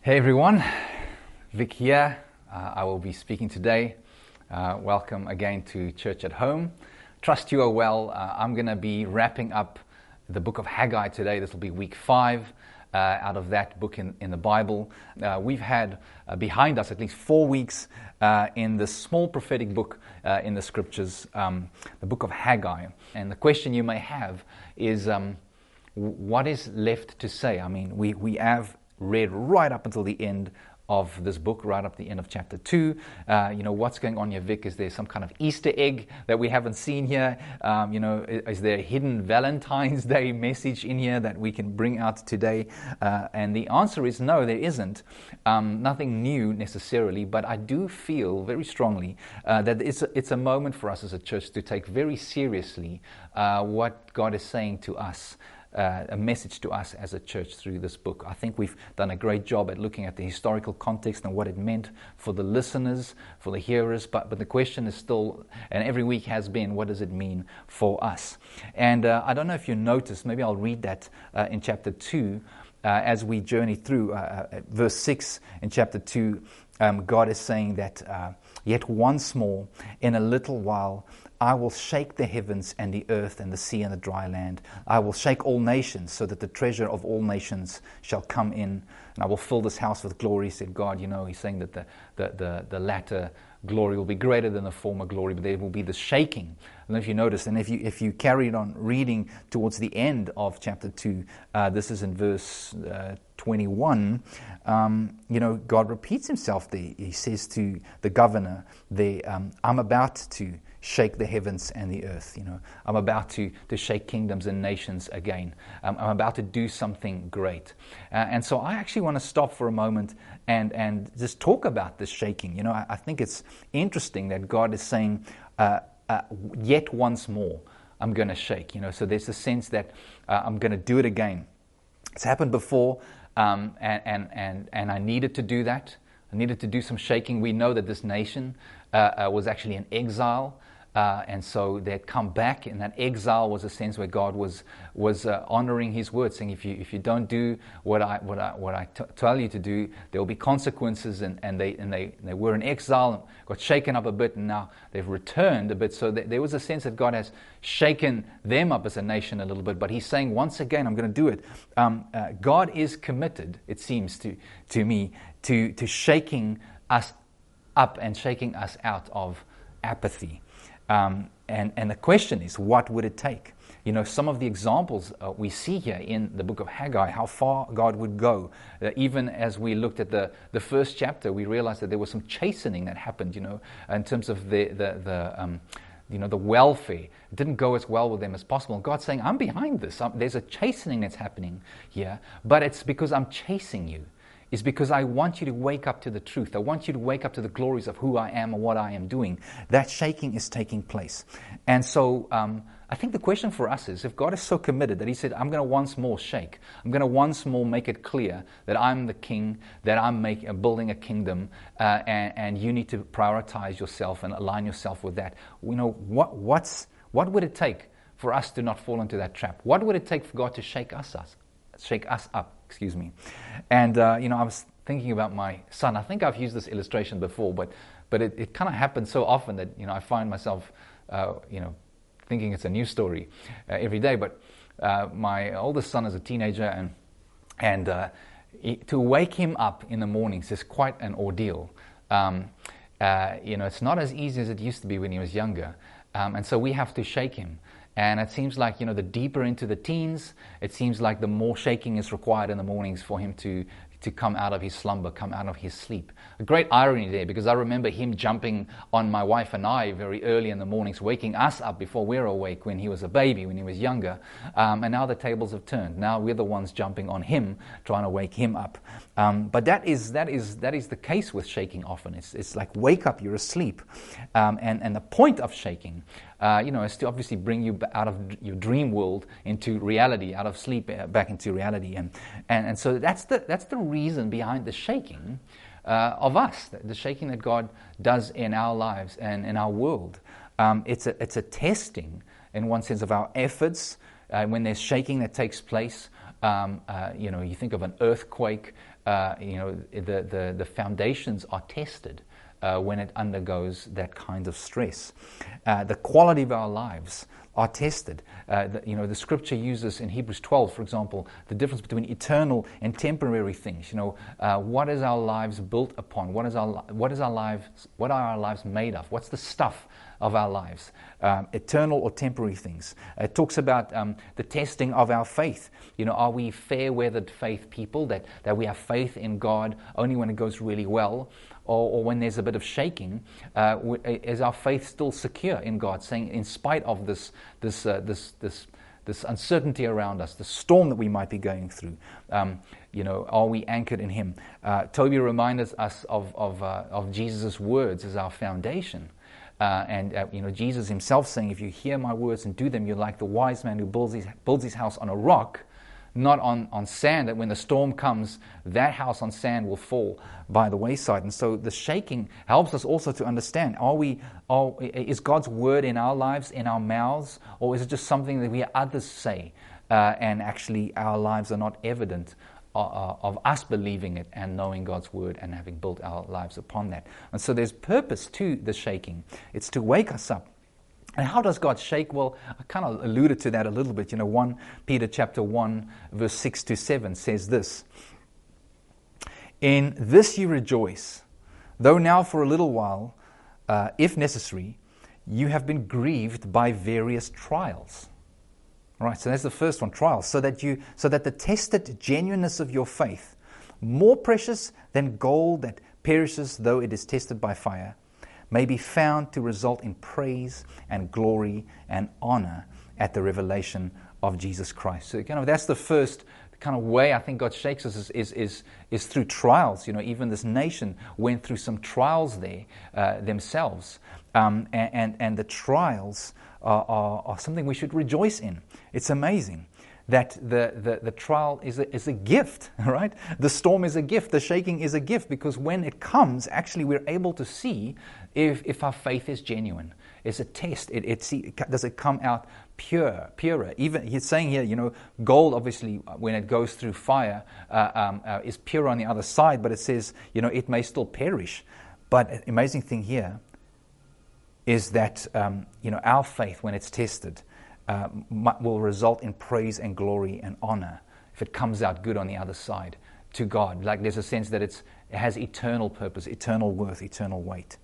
Hey everyone, Vic here. Uh, I will be speaking today. Uh, welcome again to Church at Home. Trust you are well. Uh, I'm going to be wrapping up the book of Haggai today. This will be week five uh, out of that book in, in the Bible. Uh, we've had uh, behind us at least four weeks in this small prophetic book in the scriptures, um, the book of Haggai. And the question you may have is um, what is left to say? I mean, we, we have read right up until the end of this book, right up the end of chapter 2. Uh, you know, what's going on here, Vic? Is there some kind of Easter egg that we haven't seen here? Um, you know, is, there a hidden Valentine's Day message in here that we can bring out today? Uh, and the answer is no, there isn't. Um, nothing new necessarily, but I do feel very strongly uh, that it's a, it's a moment for us as a church to take very seriously uh, what God is saying to us uh, a message to us as a church through this book. I think we've done a great job at looking at the historical context and what it meant for the listeners, for the hearers, but, but the question is still, and every week has been, what does it mean for us? And uh, I don't know if you noticed, maybe I'll read that uh, in chapter 2 uh, as we journey through uh, uh, verse 6 in chapter 2. Um, God is saying that, yet once more, in a little while, I will shake the heavens and the earth and the sea and the dry land. I will shake all nations so that the treasure of all nations shall come in. And I will fill this house with glory, said God. You know, he's saying that the, the, the, the latter glory will be greater than the former glory, but there will be the shaking. Know if you noticed, and if you, if you carried on reading towards the end of chapter 2, uh, this is in verse uh, 21, um, you know, God repeats himself there. He says to the governor there, um, I'm about to shake the heavens and the earth. You know, I'm about to, to shake kingdoms and nations again. Um, I'm about to do something great. Uh, and so I actually want to stop for a moment and, and just talk about this shaking. You know, I, I think it's interesting that God is saying, uh, uh, yet once more, I'm going to shake. You know, so there's a sense that uh, I'm going to do it again. It's happened before, um, and, and, and, and I needed to do that. I needed to do some shaking. We know that this nation uh, uh, was actually in exile. Uh, and so they'd come back, and that exile was a sense where God was, was uh, honoring His word, saying, if you, if you don't do what I, what I, what I t- tell you to do, there will be consequences. And, and, they, and they, they were in exile, and got shaken up a bit, and now they've returned a bit. So th- there was a sense that God has shaken them up as a nation a little bit. But He's saying, once again, I'm going to do it. Um, uh, God is committed, it seems to, to me, to, to shaking us up and shaking us out of apathy. Um, and, and the question is, what would it take? You know, some of the examples uh, we see here in the book of Haggai, how far God would go. Uh, even as we looked at the, the first chapter, we realized that there was some chastening that happened, you know, in terms of the, the, the um, you know, the welfare. It didn't go as well with them as possible. And God's saying, I'm behind this. I'm, there's a chastening that's happening here, but it's because I'm chasing you is because I want you to wake up to the truth. I want you to wake up to the glories of who I am and what I am doing. That shaking is taking place. And so um, I think the question for us is if God is so committed that He said, I'm going to once more shake, I'm going to once more make it clear that I'm the king, that I'm make, uh, building a kingdom, uh, and, and, you need to prioritize yourself and align yourself with that. You know, what, what's, what would it take for us to not fall into that trap? What would it take for God to shake us, us shake us up? excuse me. And, uh, you know, I was thinking about my son. I think I've used this illustration before, but, but it, it kind of happens so often that, you know, I find myself, uh, you know, thinking it's a new story uh, every day. But uh, my oldest son is a teenager, and, and uh, he, to wake him up in the mornings is quite an ordeal. Um, uh, you know, it's not as easy as it used to be when he was younger. Um, and so we have to shake him. And it seems like, you know, the deeper into the teens, it seems like the more shaking is required in the mornings for him to, to come out of his slumber, come out of his sleep. A great irony there because I remember him jumping on my wife and I very early in the mornings, waking us up before we we're awake when he was a baby, when he was younger. Um, and now the tables have turned. Now we're the ones jumping on him, trying to wake him up. Um, but that is, that, is, that is the case with shaking often. It's, it's like wake up, you're asleep. Um, and, and the point of shaking uh, you know, is to obviously bring you out of your dream world into reality, out of sleep uh, back into reality. And, and, and so that's the, that's the reason behind the shaking uh, of us, the shaking that God does in our lives and in our world. Um, it's, a, it's a testing, in one sense, of our efforts. Uh, when there's shaking that takes place, um, uh, you know, you think of an earthquake, uh, you know, the, the, the foundations are tested uh, when it undergoes that kind of stress. Uh, the quality of our lives are tested. Uh, the, you know, the scripture uses in Hebrews 12, for example, the difference between eternal and temporary things. You know, uh, what is our lives built upon? What is our what is our lives? What are our lives made of? What's the stuff of our lives? Um, eternal or temporary things. It talks about um, the testing of our faith. You know, are we fair-weathered faith people that that we have faith in God only when it goes really well? Or, or when there's a bit of shaking, uh, is our faith still secure in God? Saying, in spite of this, this, uh, this, this, this uncertainty around us, the storm that we might be going through, um, you know, are we anchored in Him? Uh, Toby reminds us of, of, uh, of Jesus' words as our foundation. Uh, and uh, you know Jesus himself saying, "If you hear my words and do them, you're like the wise man who builds his, builds his house on a rock, not on, on sand, that when the storm comes, that house on sand will fall by the wayside. And so the shaking helps us also to understand are we, are, is God's word in our lives, in our mouths, or is it just something that we hear others say uh, and actually our lives are not evident uh, uh, of us believing it and knowing God's word and having built our lives upon that? And so there's purpose to the shaking, it's to wake us up and how does God shake? Well, I kind of alluded to that a little bit. You know, 1 Peter chapter 1, verse 6 to 7 says this In this you rejoice, though now for a little while, uh, if necessary, you have been grieved by various trials. All right, so that's the first one, trials, so that you so that the tested genuineness of your faith, more precious than gold that perishes though it is tested by fire may be found to result in praise and glory and honor at the revelation of Jesus Christ. So, kind of, that's the first kind of way I think God shakes us is, is, is, is through trials. You know, even this nation went through some trials there uh, themselves. Um, and, and, and, the trials are, are, are something we should rejoice in. It's amazing that the, the, the trial is a, is a gift, right? The storm is a gift, the shaking is a gift, because when it comes, actually, we're able to see if, if our faith is genuine. It's a test. It, it see, does it come out pure, purer? Even he's saying here, you know, gold obviously when it goes through fire uh, um, uh, is pure on the other side, but it says, you know, it may still perish. But amazing thing here is that um, you know our faith, when it's tested, uh, will result in praise and glory and honor if it comes out good on the other side to God. Like there's a sense that it's, it has eternal purpose, eternal worth, eternal weight.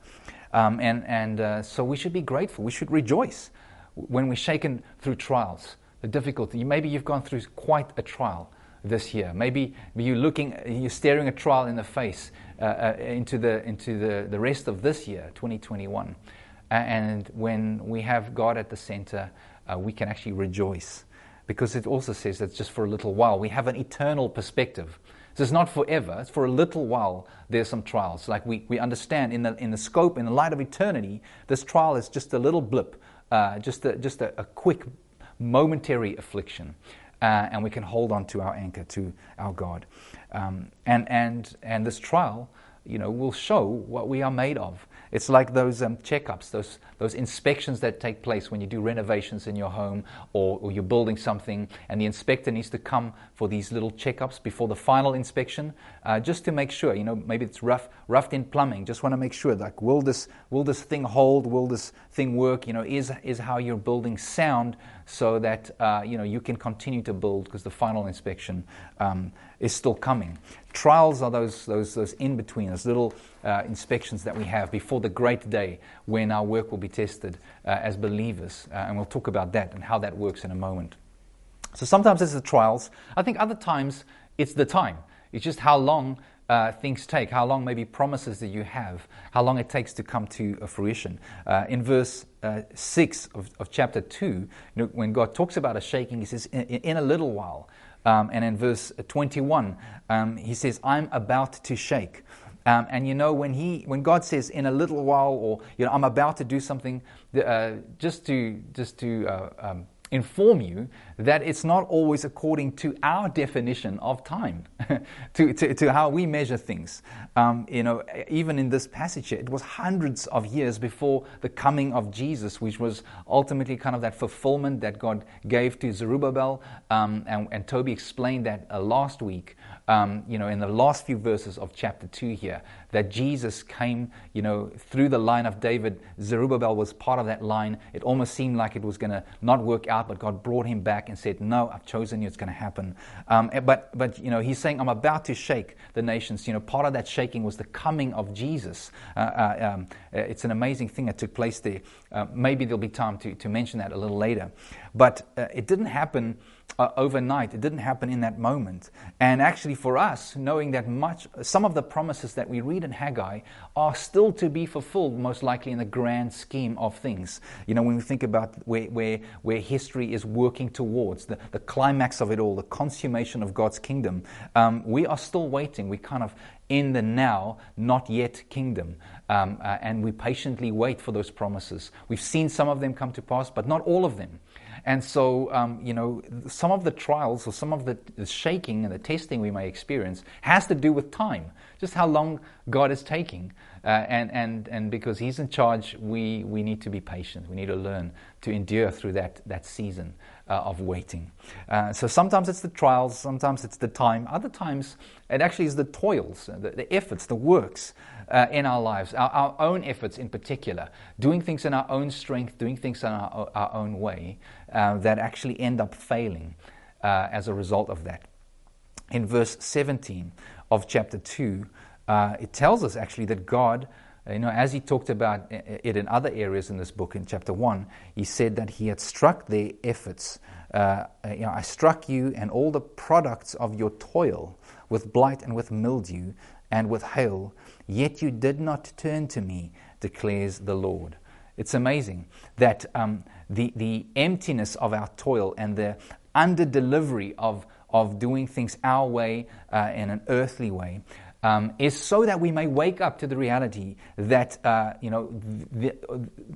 Um, and and uh, so we should be grateful. We should rejoice when we're shaken through trials, the difficulty. Maybe you've gone through quite a trial this year. Maybe you're looking, you're staring a trial in the face uh, uh, into, the, into the, the rest of this year, 2021. And when we have God at the center, uh, we can actually rejoice because it also says that just for a little while. We have an eternal perspective. So it's not forever, it's for a little while there's some trials. Like we, we understand in the, in the scope, in the light of eternity, this trial is just a little blip, uh, just, a, just a, a, quick momentary affliction. Uh, and we can hold on to our anchor, to our God. Um, and, and, and this trial, you know, will show what we are made of. It's like those um, checkups, those, those inspections that take place when you do renovations in your home or, or, you're building something, and the inspector needs to come for these little checkups before the final inspection, uh, just to make sure. You know, maybe it's rough, roughed in plumbing. Just want to make sure, like, will this, will this thing hold? Will this thing work? You know, is, is how you're building sound so that uh, you know you can continue to build because the final inspection um, is still coming. Trials are those those those in between, those little uh, inspections that we have before the great day when our work will be tested uh, as believers, uh, and we'll talk about that and how that works in a moment. So sometimes it's the trials. I think other times it's the time. It's just how long uh, things take, how long maybe promises that you have, how long it takes to come to fruition. Uh, in verse uh, 6 of, of, chapter 2, you know, when God talks about a shaking, he says, in, in a little while. Um, and in verse 21, um, he says, I'm about to shake. Um, and you know, when, he, when God says, in a little while, or you know, I'm about to do something, uh, just to, just to uh, um, inform you that it's not always according to our definition of time, to, to, to, how we measure things. Um, you know, even in this passage here, it was hundreds of years before the coming of Jesus, which was ultimately kind of that fulfillment that God gave to Zerubbabel. Um, and, and, Toby explained that uh, last week. um, you know, in the last few verses of chapter 2 here, that Jesus came, you know, through the line of David. Zerubbabel was part of that line. It almost seemed like it was going to not work out, but God brought him back and said, No, I've chosen you, it's going to happen. Um, but, but, you know, he's saying, I'm about to shake the nations. You know, part of that shaking was the coming of Jesus. Uh, uh, um, it's an amazing thing that took place there. Uh, maybe there'll be time to, to mention that a little later. But uh, it didn't happen uh, overnight. It didn't happen in that moment. And actually, for us, knowing that much, some of the promises that we read in Haggai are still to be fulfilled, most likely in the grand scheme of things. You know, when we think about where, where, where history is working towards, the, the climax of it all, the consummation of God's kingdom, um, we are still waiting. We kind of in the now, not yet kingdom. Um, uh, and we patiently wait for those promises. We've seen some of them come to pass, but not all of them. And so, um, you know, some of the trials or some of the, shaking and the testing we may experience has to do with time, just how long God is taking. Uh, and, and, and because He's in charge, we, we need to be patient. We need to learn to endure through that, that season uh, of waiting. Uh, so sometimes it's the trials, sometimes it's the time, other times it actually is the toils, the, the efforts, the works uh, in our lives, our, our, own efforts in particular, doing things in our own strength, doing things in our, our own way, uh, that actually end up failing uh, as a result of that. In verse 17 of chapter 2, uh, it tells us actually that God, you know, as he talked about it in other areas in this book, in chapter 1, he said that he had struck their efforts. Uh, you know, I struck you and all the products of your toil with blight and with mildew and with hail, yet you did not turn to me, declares the Lord. It's amazing that um, the, the emptiness of our toil and the under delivery of, of doing things our way uh, in an earthly way um, is so that we may wake up to the reality that uh, you know the,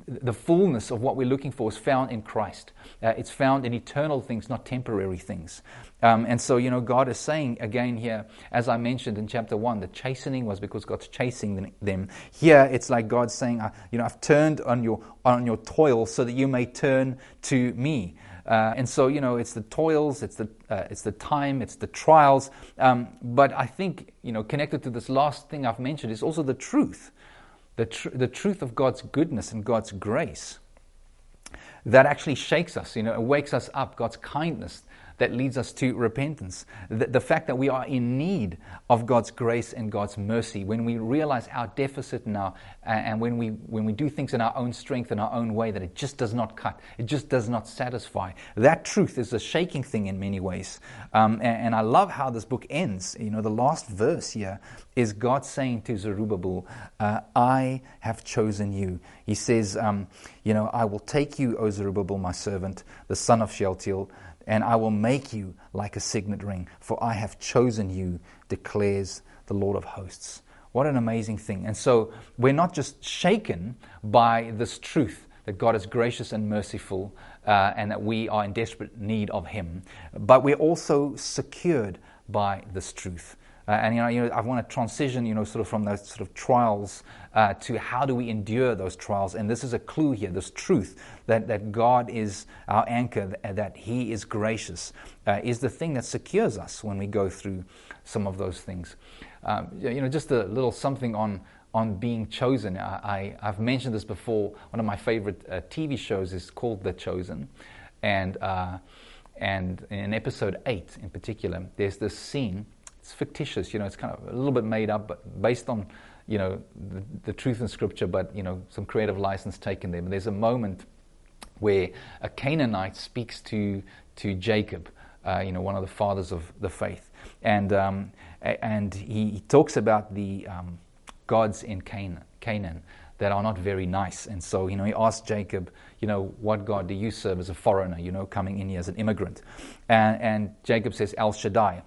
the fullness of what we're looking for is found in Christ. Uh, it's found in eternal things, not temporary things. Um, and so, you know, God is saying again here, as I mentioned in chapter 1, the chastening was because God's chasing them. Here, it's like God saying, uh, you know, I've turned on your, on your toil so that you may turn to me. Uh, and so, you know, it's the toils, it's the, uh, it's the time, it's the trials. Um, but I think, you know, connected to this last thing I've mentioned is also the truth the, tr- the truth of God's goodness and God's grace that actually shakes us, you know, it wakes us up, God's kindness that leads us to repentance. The, the, fact that we are in need of God's grace and God's mercy, when we realize our deficit now, and when we, when we do things in our own strength, in our own way, that it just does not cut, it just does not satisfy. That truth is a shaking thing in many ways. Um, and, and I love how this book ends. You know, the last verse here is God saying to Zerubbabel, uh, I have chosen you. He says, um, You know, I will take you, O Zerubbabel, my servant, the son of Shealtiel and I will make you like a signet ring, for I have chosen you, declares the Lord of hosts. What an amazing thing. And so we're not just shaken by this truth that God is gracious and merciful uh, and that we are in desperate need of Him, but we're also secured by this truth. Uh, and you know, you know, I want to transition, you know, sort of from those sort of trials uh, to how do we endure those trials. And this is a clue here, this truth that, that God is our anchor, that He is gracious, uh, is the thing that secures us when we go through some of those things. Um, you know, just a little something on on being chosen. I, I, have mentioned this before. One of my favorite uh, TV shows is called The Chosen, and uh, and in episode eight in particular, there's this scene it's fictitious, you know, it's kind of a little bit made up, but based on, you know, the, the truth in Scripture, but, you know, some creative license taken there. But there's a moment where a Canaanite speaks to, to Jacob, uh, you know, one of the fathers of the faith. And, um, and he, talks about the um, gods in Canaan, Canaan that are not very nice. And so, you know, he asks Jacob, you know, what God do you serve as a foreigner, you know, coming in here as an immigrant? And, and Jacob says, El Shaddai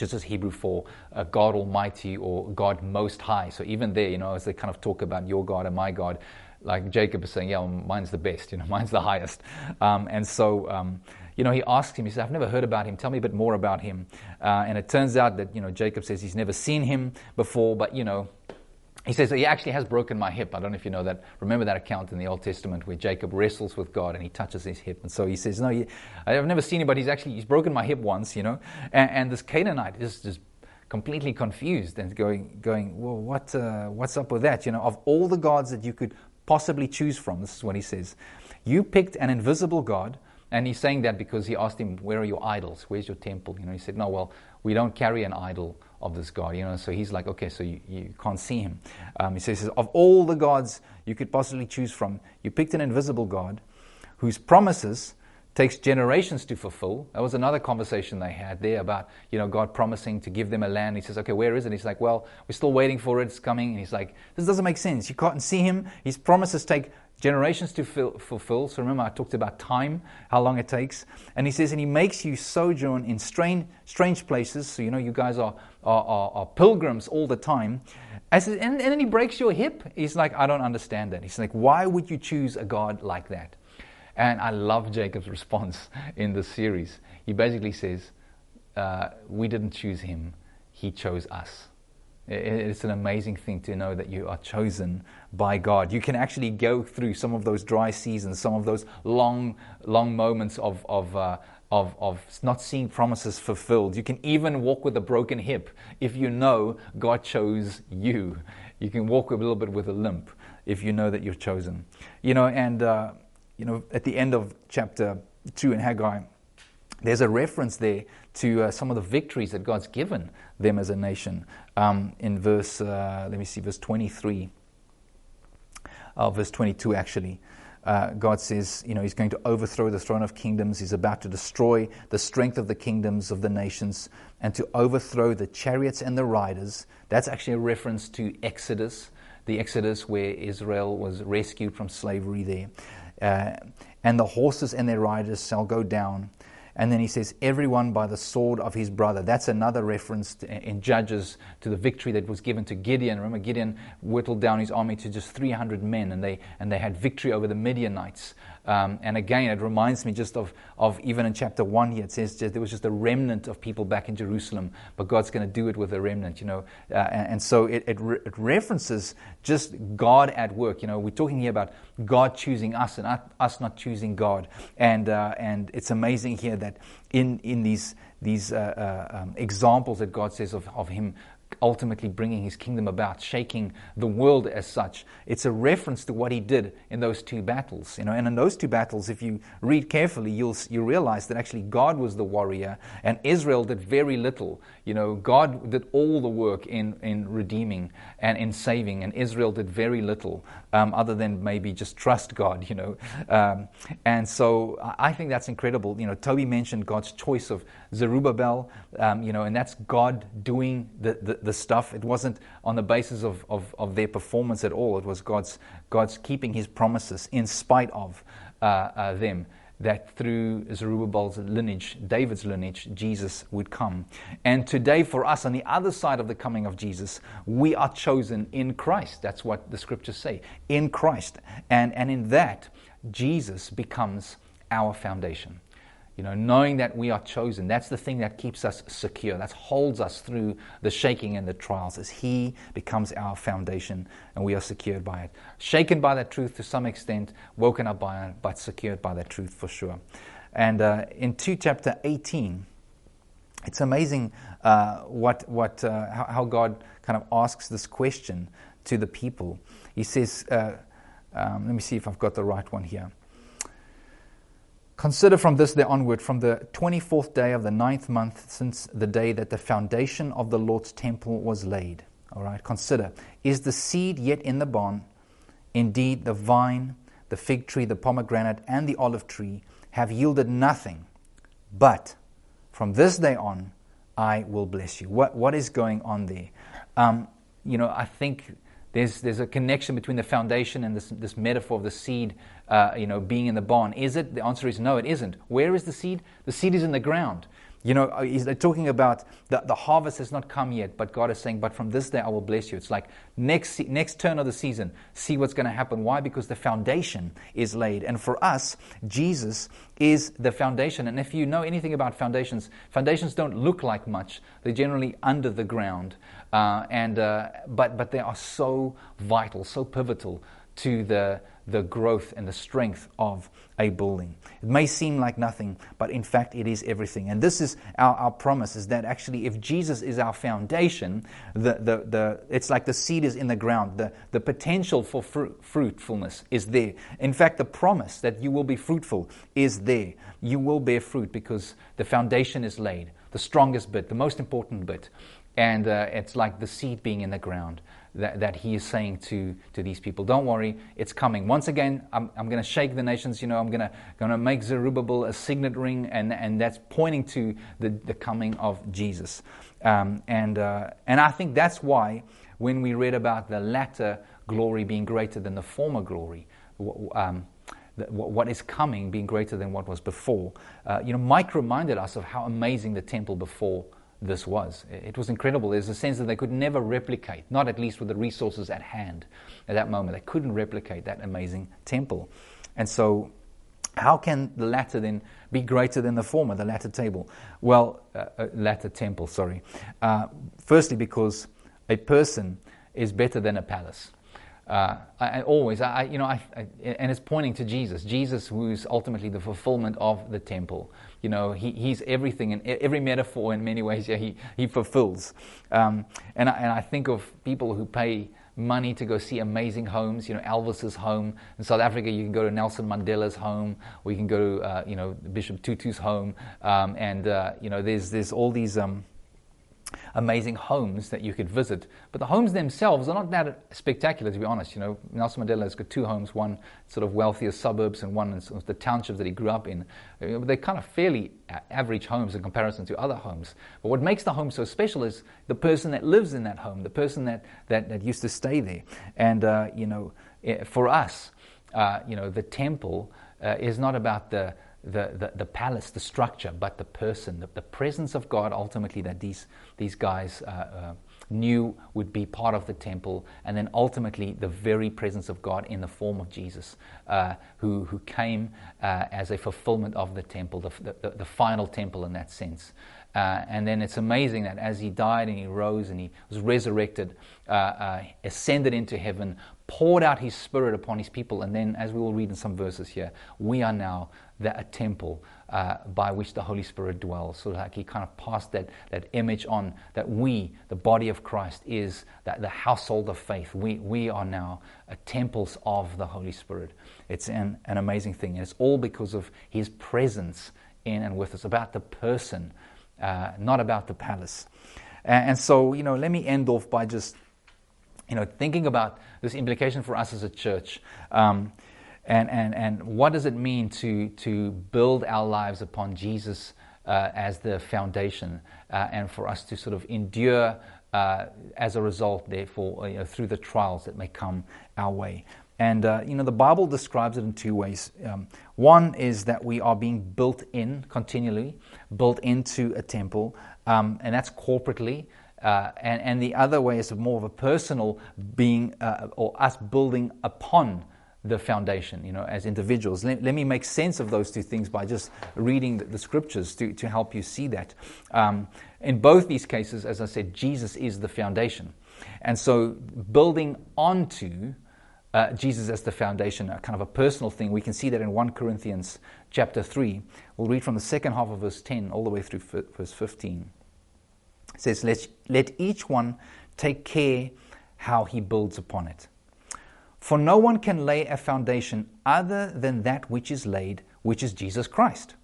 which as Hebrew for uh, God Almighty or God Most High. So even there, you know, as they kind of talk about your God and my God, like Jacob is saying, yeah, mine's the best, you know, mine's the highest. Um, and so, um, you know, he asks him, he says, I've never heard about him. Tell me a bit more about him. Uh, and it turns out that, you know, Jacob says he's never seen him before, but, you know, he says he actually has broken my hip. I don't know if you know that. Remember that account in the Old Testament where Jacob wrestles with God and he touches his hip. And so he says, No, he, I've never seen but he's actually he's broken my hip once, you know. And, and this Canaanite is just completely confused and going, going well, what, uh, what's up with that? You know, of all the gods that you could possibly choose from, this is what he says. You picked an invisible God, and he's saying that because he asked him, Where are your idols? Where's your temple? You know, he said, No, well, we don't carry an idol of this God. You know, so he's like, Okay, so you, you can't see him. Um, he says, Of all the gods you could possibly choose from, you picked an invisible God whose promises takes generations to fulfill. That was another conversation they had there about, you know, God promising to give them a land. He says, okay, where is it? He's like, well, we're still waiting for it. It's coming. And he's like, this doesn't make sense. You can't see him. His promises take generations to fill, fulfill. So remember, I talked about time, how long it takes. And he says, and he makes you sojourn in strange, strange places. So, you know, you guys are, are, are, are pilgrims all the time. And, and then he breaks your hip. He's like, I don't understand that. He's like, why would you choose a God like that? And I love Jacob's response in this series. He basically says, uh, We didn't choose him, he chose us. It's an amazing thing to know that you are chosen by God. You can actually go through some of those dry seasons, some of those long, long moments of, of, uh, of, of not seeing promises fulfilled. You can even walk with a broken hip if you know God chose you. You can walk a little bit with a limp if you know that you're chosen. You know, and uh, you know, at the end of chapter 2 in Haggai, there's a reference there to uh, some of the victories that God's given them as a nation. Um, in verse, uh, let me see, verse 23, uh, verse 22 actually. Uh, God says, you know, He's going to overthrow the throne of kingdoms. He's about to destroy the strength of the kingdoms of the nations and to overthrow the chariots and the riders. That's actually a reference to Exodus, the Exodus where Israel was rescued from slavery there. Uh, and the horses and their riders shall go down. And then he says, Everyone by the sword of his brother. That's another reference to, in Judges to the victory that was given to Gideon. Remember, Gideon whittled down his army to just 300 men, and they, and they had victory over the Midianites. Um, and again, it reminds me just of, of even in chapter 1 here, it says there was just a remnant of people back in Jerusalem, but God's going to do it with a remnant, you know. Uh, and, and, so it, it, re- it, references just God at work. You know, we're talking here about God choosing us and us not choosing God. And, uh, and it's amazing here that in, in these, these uh, uh um, examples that God says of, of Him ultimately bringing his kingdom about, shaking the world as such. It's a reference to what he did in those two battles. You know, and in those two battles, if you read carefully, you'll you realize that actually God was the warrior and Israel did very little. You know, God did all the work in, in redeeming and in saving, and Israel did very little um, other than maybe just trust God, you know. Um, and so I think that's incredible. You know, Toby mentioned God's choice of Zerubbabel, um, you know, and that's God doing the, the, the, stuff. It wasn't on the basis of, of, of, their performance at all. It was God's, God's keeping his promises in spite of uh, uh, them that through Zerubbabel's lineage, David's lineage, Jesus would come. And today, for us, on the other side of the coming of Jesus, we are chosen in Christ. That's what the scriptures say in Christ. And, and in that, Jesus becomes our foundation. You know, knowing that we are chosen, that's the thing that keeps us secure. That holds us through the shaking and the trials as He becomes our foundation and we are secured by it. Shaken by that truth to some extent, woken up by it, but secured by that truth for sure. And uh, in 2 chapter 18, it's amazing uh, what, what, uh, how, God kind of asks this question to the people. He says, uh, um, let me see if I've got the right one here. Consider from this day onward, from the 24th day of the ninth month since the day that the foundation of the Lord's temple was laid. All right, consider. Is the seed yet in the barn? Indeed, the vine, the fig tree, the pomegranate, and the olive tree have yielded nothing. But from this day on, I will bless you. What, what is going on there? Um, you know, I think there's, there's a connection between the foundation and this, this metaphor of the seed uh, you know, being in the barn. Is it? The answer is no, it isn't. Where is the seed? The seed is in the ground. You know, uh, he's talking about the, the harvest has not come yet, but God is saying, but from this day I will bless you. It's like next, next turn of the season, see what's going to happen. Why? Because the foundation is laid. And for us, Jesus is the foundation. And if you know anything about foundations, foundations don't look like much. They're generally under the ground. Uh, and, uh, but, but they are so vital, so pivotal to the, the growth and the strength of a building. It may seem like nothing, but in fact it is everything. And this is our, our promise is that actually if Jesus is our foundation, the, the, the, it's like the seed is in the ground. The, the potential for fru- fruitfulness is there. In fact, the promise that you will be fruitful is there. You will bear fruit because the foundation is laid, the strongest bit, the most important bit. And uh, it's like the seed being in the ground that, that he is saying to, to these people. Don't worry, it's coming. Once again, I'm, I'm going to shake the nations. You know, I'm going to make Zerubbabel a signet ring, and, and that's pointing to the, the coming of Jesus. Um, and, uh, and I think that's why when we read about the latter glory being greater than the former glory, um, what is coming being greater than what was before. Uh, you know, Mike reminded us of how amazing the temple before this was. It was incredible. There's a sense that they could never replicate, not at least with the resources at hand at that moment. They couldn't replicate that amazing temple. And so, how can the latter then be greater than the former, the latter table? Well, uh, uh, latter temple, sorry. Uh, firstly, because a person is better than a palace. Uh, I, I, always, I, you know, I, and it's pointing to Jesus. Jesus, who's ultimately the fulfillment of the temple. You know, he, he's everything, and every metaphor in many ways, yeah, he, he fulfills. Um, and, and I think of people who pay money to go see amazing homes. You know, Elvis's home in South Africa. You can go to Nelson Mandela's home, or you can go to uh, you know Bishop Tutu's home, um, and uh, you know there's there's all these. Um, amazing homes that you could visit. But the homes themselves are not that spectacular, to be honest. You know, Nelson Mandela has got two homes, one sort of wealthier suburbs and one in sort of the townships that he grew up in. They're kind of fairly average homes in comparison to other homes. But what makes the home so special is the person that lives in that home, the person that, that, that used to stay there. And, uh, you know, eh, for us, uh, you know, the temple uh, is not about the the, the, the, palace, the structure, but the person, the, the, presence of God ultimately that these, these guys uh, knew would be part of the temple, and then ultimately the very presence of God in the form of Jesus, uh, who, who came uh, as a fulfillment of the temple, the, the, the final temple in that sense. Uh, and then it's amazing that as he died and he rose and he was resurrected, uh, uh, ascended into heaven, poured out his spirit upon his people. And then, as we will read in some verses here, we are now the, a temple uh, by which the Holy Spirit dwells. So, like he kind of passed that, that image on that we, the body of Christ, is that the household of faith. We, we are now temples of the Holy Spirit. It's an, an amazing thing. And it's all because of his presence in and with us, about the person uh, not about the palace. And, and so, you know, let me end off by just, you know, thinking about this implication for us as a church. Um, and, and, and what does it mean to, to build our lives upon Jesus uh, as the foundation uh, and for us to sort of endure uh, as a result, therefore, you know, through the trials that may come our way. And, uh, you know, the Bible describes it in two ways. Um, one is that we are being built in continually, built into a temple, um, and that's corporately. Uh, and, and the other way is more of a personal being, uh, or us building upon the foundation, you know, as individuals. Let, let, me make sense of those two things by just reading the, the scriptures to, to help you see that. Um, in both these cases, as I said, Jesus is the foundation. And so building onto uh, Jesus as the foundation, a kind of a personal thing. We can see that in 1 Corinthians chapter 3. We'll read from the second half of verse 10 all the way through verse 15. It says, Let, let each one take care how he builds upon it. For no one can lay a foundation other than that which is laid, which is Jesus Christ.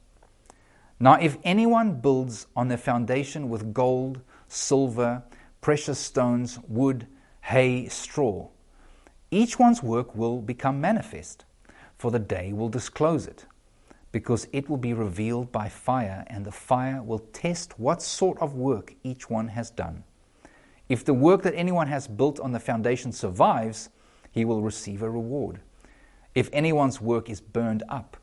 Now, if anyone builds on the foundation with gold, silver, precious stones, wood, hay, straw, each one's work will become manifest, for the day will disclose it, because it will be revealed by fire, and the fire will test what sort of work each one has done. If the work that anyone has built on the foundation survives, he will receive a reward. If anyone's work is burned up,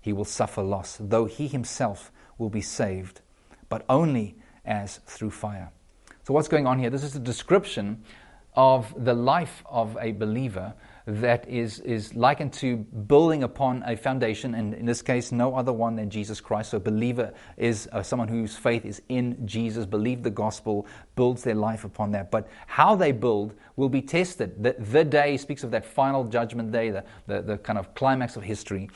he will suffer loss, though he himself will be saved, but only as through fire. So, what's going on here? This is a description of the life of a believer that is, is likened to building upon a foundation, and in this case, no other one than Jesus Christ. So, a believer is uh, someone whose faith is in Jesus, believe the gospel, builds their life upon that. But how they build will be tested. The, the day speaks of that final judgment day, the, the, the kind of climax of history.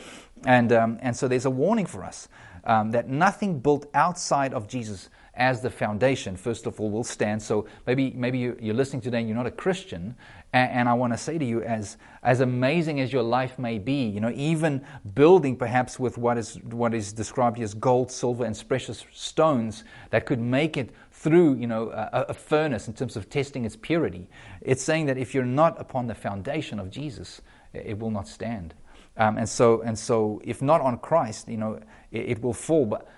And, um, and so, there's a warning for us um, that nothing built outside of Jesus as the foundation, first of all, will stand. So maybe, maybe you're listening today and you're not a Christian, and, I want to say to you, as, as amazing as your life may be, you know, even building perhaps with what is, what is described as gold, silver, and precious stones that could make it through, you know, a, a furnace in terms of testing its purity, it's saying that if you're not upon the foundation of Jesus, it will not stand. Um, and so, and so, if not on Christ, you know, it, it will fall. But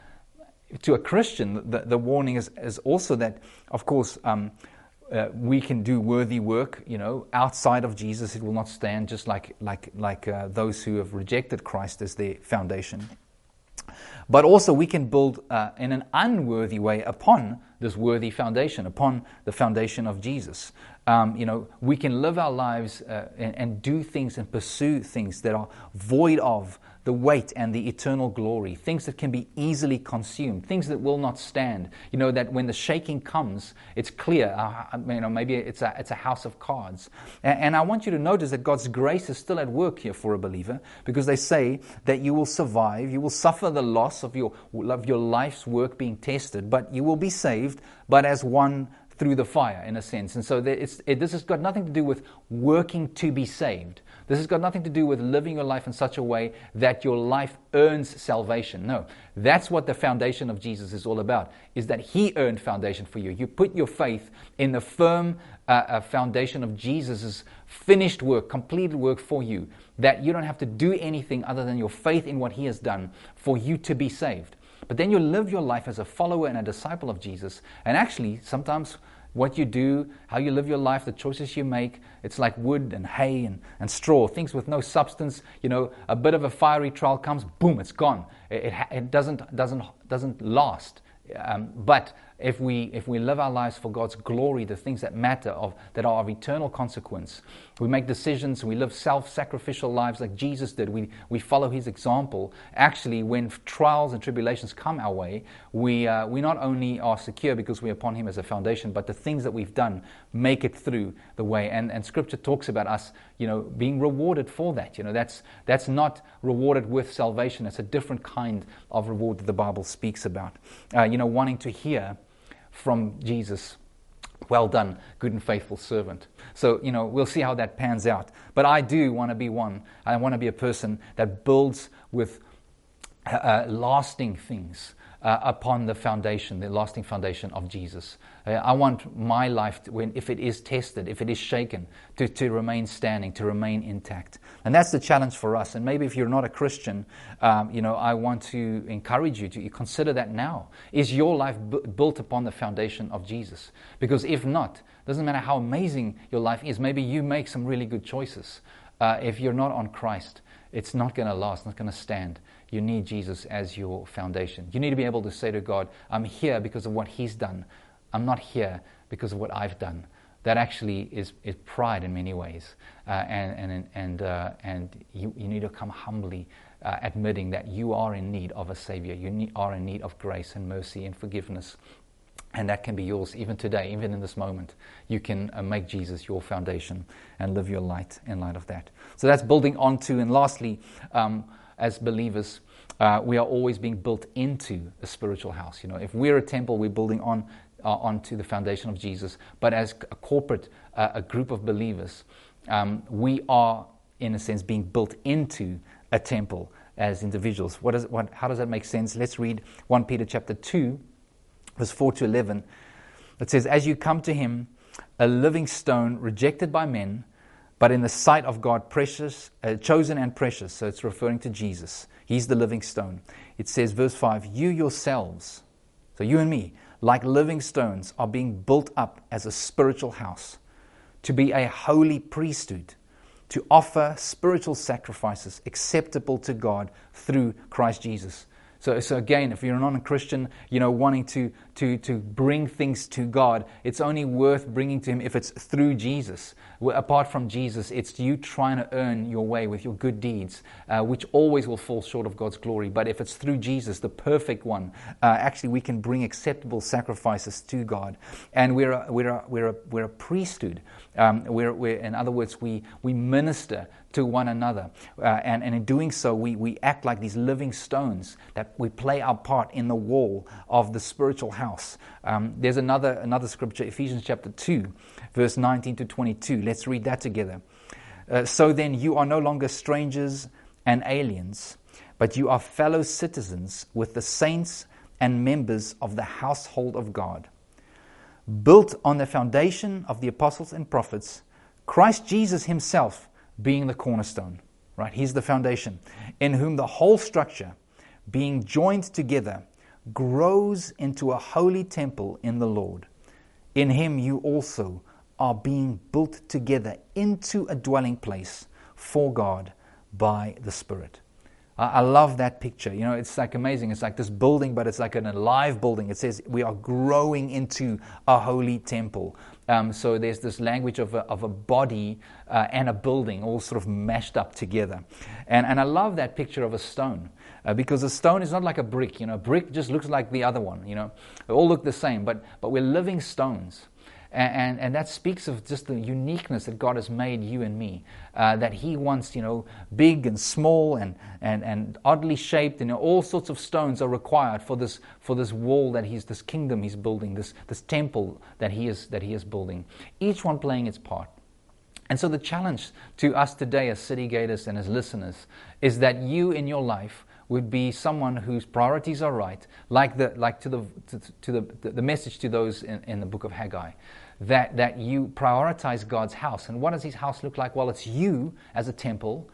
to a Christian, the, the warning is, is also that, of course, um, uh, we can do worthy work, you know, outside of Jesus. It will not stand, just like like like uh, those who have rejected Christ as their foundation. But also, we can build uh, in an unworthy way upon this worthy foundation, upon the foundation of Jesus. Um, you know, we can live our lives uh, and, and do things and pursue things that are void of the weight and the eternal glory, things that can be easily consumed, things that will not stand. You know, that when the shaking comes, it's clear. Uh, you know, maybe it's a, it's a house of cards. And, and I want you to notice that God's grace is still at work here for a believer because they say that you will survive, you will suffer the loss of your, of your life's work being tested, but you will be saved, but as one through the fire, in a sense. And so it, this has got nothing to do with working to be saved. This has got nothing to do with living your life in such a way that your life earns salvation. No, that's what the foundation of Jesus is all about, is that He earned foundation for you. You put your faith in the firm uh, uh, foundation of Jesus' finished work, completed work for you, that you don't have to do anything other than your faith in what He has done for you to be saved. But then you live your life as a follower and a disciple of Jesus. And actually, sometimes what you do, how you live your life, the choices you make. It's like wood and hay and, and straw, things with no substance. You know, a bit of a fiery trial comes, boom, it's gone. It, it, it doesn't, doesn't, doesn't last. Um, but if we, if we live our lives for God's glory, the things that matter, of, that are of eternal consequence, we make decisions, we live self sacrificial lives like Jesus did, we, we follow his example. Actually, when trials and tribulations come our way, we, uh, we not only are secure because we're upon him as a foundation, but the things that we've done make it through the way. And, and scripture talks about us you know, being rewarded for that. You know, that's, that's not rewarded with salvation, it's a different kind of reward that the Bible speaks about. Uh, you know, wanting to hear from Jesus. Well done, good and faithful servant. So, you know, we'll see how that pans out. But I do want to be one. I want to be a person that builds with uh, uh lasting things uh, upon the foundation, the lasting foundation of Jesus. Uh, I want my life, to, when, if it is tested, if it is shaken, to, to remain standing, to remain intact. And that's the challenge for us. And maybe if you're not a Christian, um, you know, I want to encourage you to consider that now. Is your life b- built upon the foundation of Jesus? Because if not, doesn't matter how amazing your life is, maybe you make some really good choices. Uh, if you're not on Christ, it's not going to last, not going to stand you need Jesus as your foundation. You need to be able to say to God, I'm here because of what He's done. I'm not here because of what I've done. That actually is, is pride in many ways. Uh, and and, and, uh, and you, you need to come humbly uh, admitting that you are in need of a Savior. You need, are in need of grace and mercy and forgiveness. And that can be yours even today, even in this moment. You can uh, make Jesus your foundation and live your light in light of that. So that's building onto. And lastly, um, as believers, uh, we are always being built into a spiritual house. You know, if we're a temple, we're building on uh, onto the foundation of Jesus. But as a corporate, uh, a group of believers, um, we are, in a sense, being built into a temple as individuals. What is, what, how does that make sense? Let's read 1 Peter chapter 2, verse 4 to 11. It says, As you come to him, a living stone rejected by men, but in the sight of God, precious, uh, chosen and precious. So it's referring to Jesus. He's the living stone. It says, verse 5 You yourselves, so you and me, like living stones, are being built up as a spiritual house to be a holy priesthood, to offer spiritual sacrifices acceptable to God through Christ Jesus. So, so again, if you're not a non-Christian, you know, wanting to, to, to bring things to God, it's only worth bringing to Him if it's through Jesus. Apart from Jesus, it's you trying to earn your way with your good deeds, uh, which always will fall short of God's glory. But if it's through Jesus, the perfect one, uh, actually we can bring acceptable sacrifices to God. And we're a, we're a, we're a, we're a priesthood. Um, we're, we're, in other words, we, we minister to one another. Uh, and, and in doing so, we, we act like these living stones that we play our part in the wall of the spiritual house. Um, there's another, another scripture, Ephesians chapter 2, verse 19 to 22. Let's read that together. Uh, so then, you are no longer strangers and aliens, but you are fellow citizens with the saints and members of the household of God, built on the foundation of the apostles and prophets, Christ Jesus himself being the cornerstone, right? He's the foundation, in whom the whole structure, being joined together, grows into a holy temple in the Lord. In him you also are being built together into a dwelling place for God by the Spirit. I love that picture. You know, it's like amazing. It's like this building, but it's like an alive building. It says we are growing into a holy temple. Um, so there's this language of a, of a body uh, and a building all sort of mashed up together. And, and I love that picture of a stone. Uh, because a stone is not like a brick, you know. A brick just looks like the other one, you know. They all look the same, but, but we're living stones. And, and, that speaks of just the uniqueness that God has made you and me. Uh, that He wants, you know, big and small and, and, and oddly shaped, and all sorts of stones are required for this, for this wall that He's, this kingdom He's building, this, this temple that he, is, that he is building. Each one playing its part. And so the challenge to us today as city gators and as listeners is that you in your life would be someone whose priorities are right, like, the, like to, the, to, to the, the message to those in, in the book of Haggai, that, that you prioritize God's house. And what does his house look like? Well, it's you as a temple.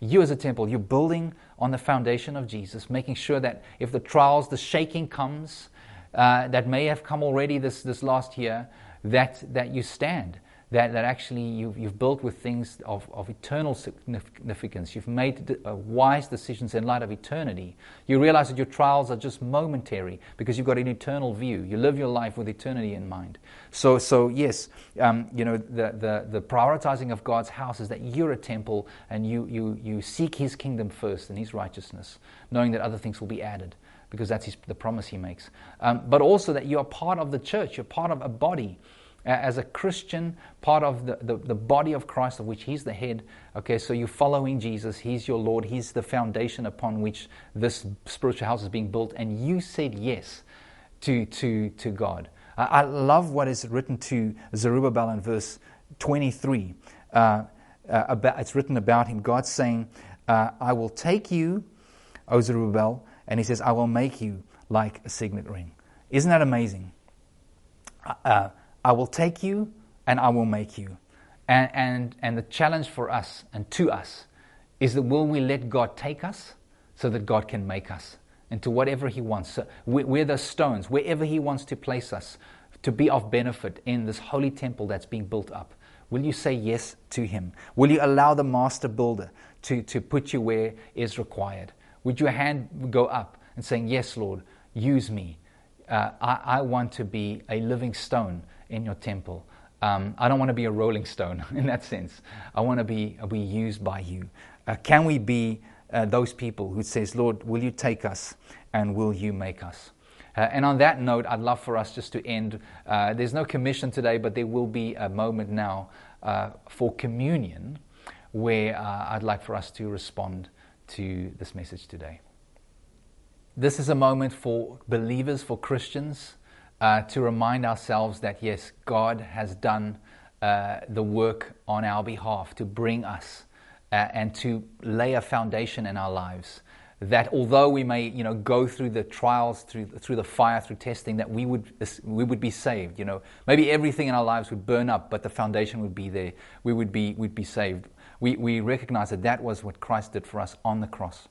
You as a temple, you're building on the foundation of Jesus, making sure that if the trials, the shaking comes, uh, that may have come already this, this last year, that, that you stand that, that actually you've, you've built with things of, of eternal significance. You've made uh, wise decisions in light of eternity. You realize that your trials are just momentary because you've got an eternal view. You live your life with eternity in mind. So, so yes, um, you know, the, the, the prioritizing of God's house is that you're a temple and you, you, you seek His kingdom first and His righteousness, knowing that other things will be added because that's his, the promise He makes. Um, but also that you are part of the church, you're part of a body as a Christian, part of the, the, the, body of Christ, of which He's the head. Okay, so you're following Jesus, He's your Lord, He's the foundation upon which this spiritual house is being built, and you said yes to, to, to God. I, I love what is written to Zerubbabel in verse 23. Uh, uh, about, it's written about him, God saying, uh, I will take you, O Zerubbabel, and He says, I will make you like a signet ring. Isn't that amazing? Uh, I will take you and I will make you. And, and, and the challenge for us and to us is that will we let God take us so that God can make us into whatever He wants? So we're the stones, wherever He wants to place us to be of benefit in this holy temple that's being built up. Will you say yes to Him? Will you allow the master builder to, to put you where is required? Would your hand go up and saying, Yes, Lord, use me? Uh, I, I want to be a living stone in your temple. Um, I don't want to be a rolling stone in that sense. I want to be, be used by you. Uh, can we be uh, those people who says, Lord, will you take us and will you make us? Uh, and on that note, I'd love for us just to end. Uh, there's no commission today, but there will be a moment now uh, for communion where uh, I'd like for us to respond to this message today. This is a moment for believers, for Christians, uh, to remind ourselves that yes, God has done uh, the work on our behalf to bring us uh, and to lay a foundation in our lives. That although we may, you know, go through the trials, through through the fire, through testing, that we would we would be saved. You know, maybe everything in our lives would burn up, but the foundation would be there. We would be would be saved. We we recognize that that was what Christ did for us on the cross.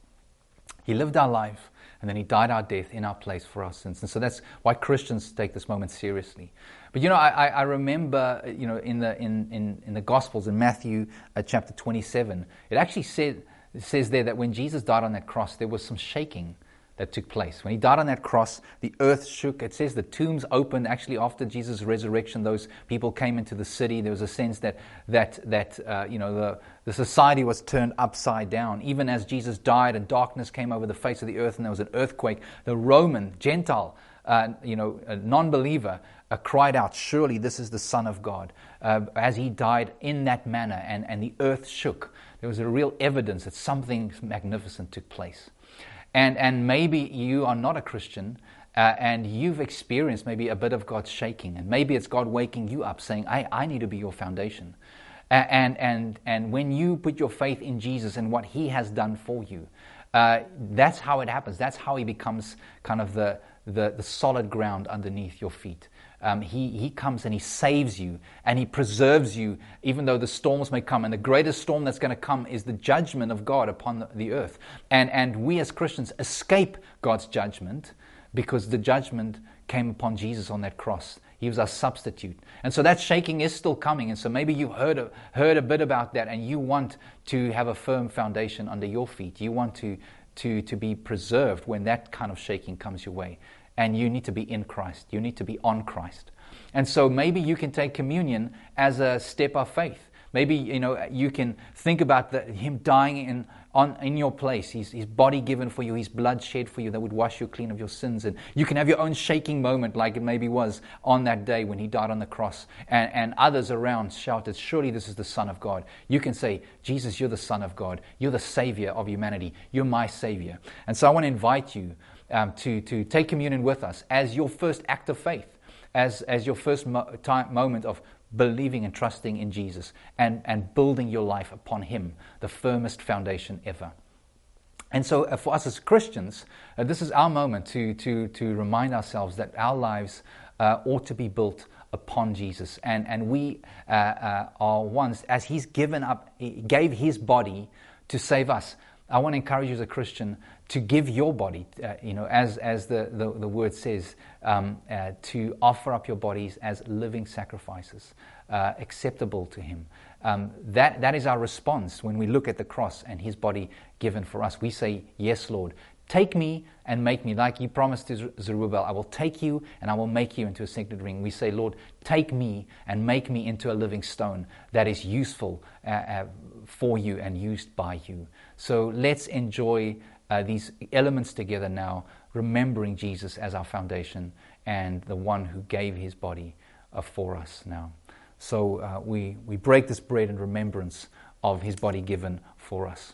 He lived our life and then he died our death in our place for our sins. And so that's why Christians take this moment seriously. But you know, I, I remember, you know, in the, in, in, in the Gospels, in Matthew uh, chapter 27, it actually said, says there that when Jesus died on that cross, there was some shaking that took place. When he died on that cross, the earth shook. It says the tombs opened. Actually, after Jesus' resurrection, those people came into the city. There was a sense that, that, that uh, you know, the, the society was turned upside down. Even as Jesus died and darkness came over the face of the earth and there was an earthquake, the Roman, Gentile, uh, you know, non believer uh, cried out, Surely this is the Son of God, uh, as he died in that manner, and, and the earth shook. There was a real evidence that something magnificent took place. And, and maybe you are not a Christian uh, and you've experienced maybe a bit of God shaking, and maybe it's God waking you up saying, I, I need to be your foundation. And, and, and when you put your faith in Jesus and what He has done for you, uh, that's how it happens. That's how He becomes kind of the, the, the solid ground underneath your feet. Um, he, he comes and he saves you and he preserves you, even though the storms may come. And the greatest storm that's going to come is the judgment of God upon the, the earth. And, and we as Christians escape God's judgment because the judgment came upon Jesus on that cross. He was our substitute. And so that shaking is still coming. And so maybe you heard a, heard a bit about that and you want to have a firm foundation under your feet. You want to, to, to be preserved when that kind of shaking comes your way and you need to be in Christ. You need to be on Christ. And so maybe you can take communion as a step of faith. Maybe you know you can think about the, him dying in on, in your place, his, his body given for you, his blood shed for you that would wash you clean of your sins. And you can have your own shaking moment, like it maybe was on that day when he died on the cross, and, and others around shouted, Surely this is the Son of God. You can say, Jesus, you're the Son of God. You're the Savior of humanity. You're my Savior. And so I want to invite you um, to, to take communion with us as your first act of faith, as, as your first mo- time, moment of believing and trusting in Jesus and, and building your life upon Him, the firmest foundation ever. And so, uh, for us as Christians, uh, this is our moment to, to, to remind ourselves that our lives uh, ought to be built upon Jesus. And, and we uh, uh, are ones, as He's given up, He gave His body to save us. I want to encourage you as a Christian to give your body, uh, you know, as, as the, the, the word says, um, uh, to offer up your bodies as living sacrifices, uh, acceptable to Him. Um, that, that is our response when we look at the cross and His body given for us. We say, Yes, Lord. Take me and make me, like you promised to Zerubbabel, I will take you and I will make you into a signet ring. We say, Lord, take me and make me into a living stone that is useful uh, uh, for you and used by you. So let's enjoy uh, these elements together now, remembering Jesus as our foundation and the one who gave his body uh, for us now. So uh, we, we break this bread in remembrance of his body given for us.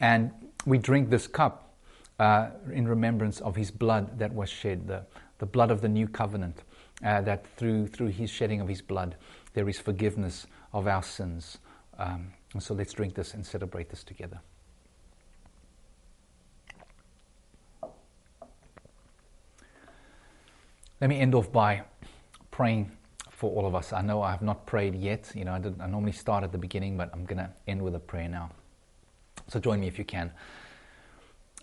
And we drink this cup uh, in remembrance of his blood that was shed, the, the blood of the new covenant, uh, that through, through his shedding of his blood, there is forgiveness of our sins. Um, and so let's drink this and celebrate this together. Let me end off by praying for all of us. I know I have not prayed yet. You know, I, I normally start at the beginning, but I'm going to end with a prayer now. So join me if you can.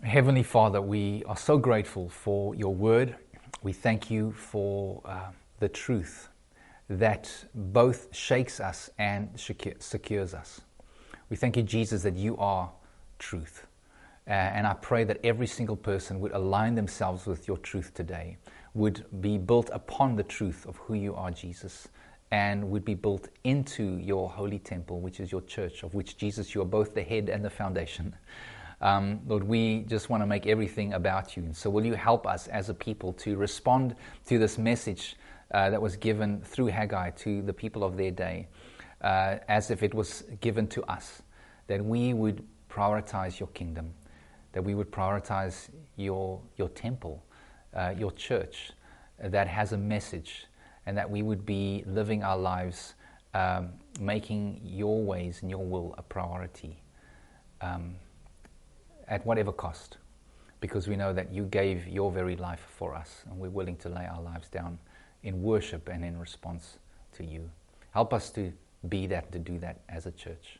Heavenly Father, we are so grateful for your word. We thank you for uh, the truth that both shakes us and secures us. We thank you, Jesus, that you are truth. Uh, and I pray that every single person would align themselves with your truth today, would be built upon the truth of who you are, Jesus, and would be built into your holy temple, which is your church, of which, Jesus, you are both the head and the foundation. Um, Lord, we just want to make everything about you. So, will you help us as a people to respond to this message uh, that was given through Haggai to the people of their day? uh, as if it was given to us, that we would prioritize your kingdom, that we would prioritize your, your temple, uh, your church uh, that has a message, and that we would be living our lives um, making your ways and your will a priority um, at whatever cost, because we know that you gave your very life for us, and we're willing to lay our lives down in worship and in response to you. Help us to be that, to do that as a church.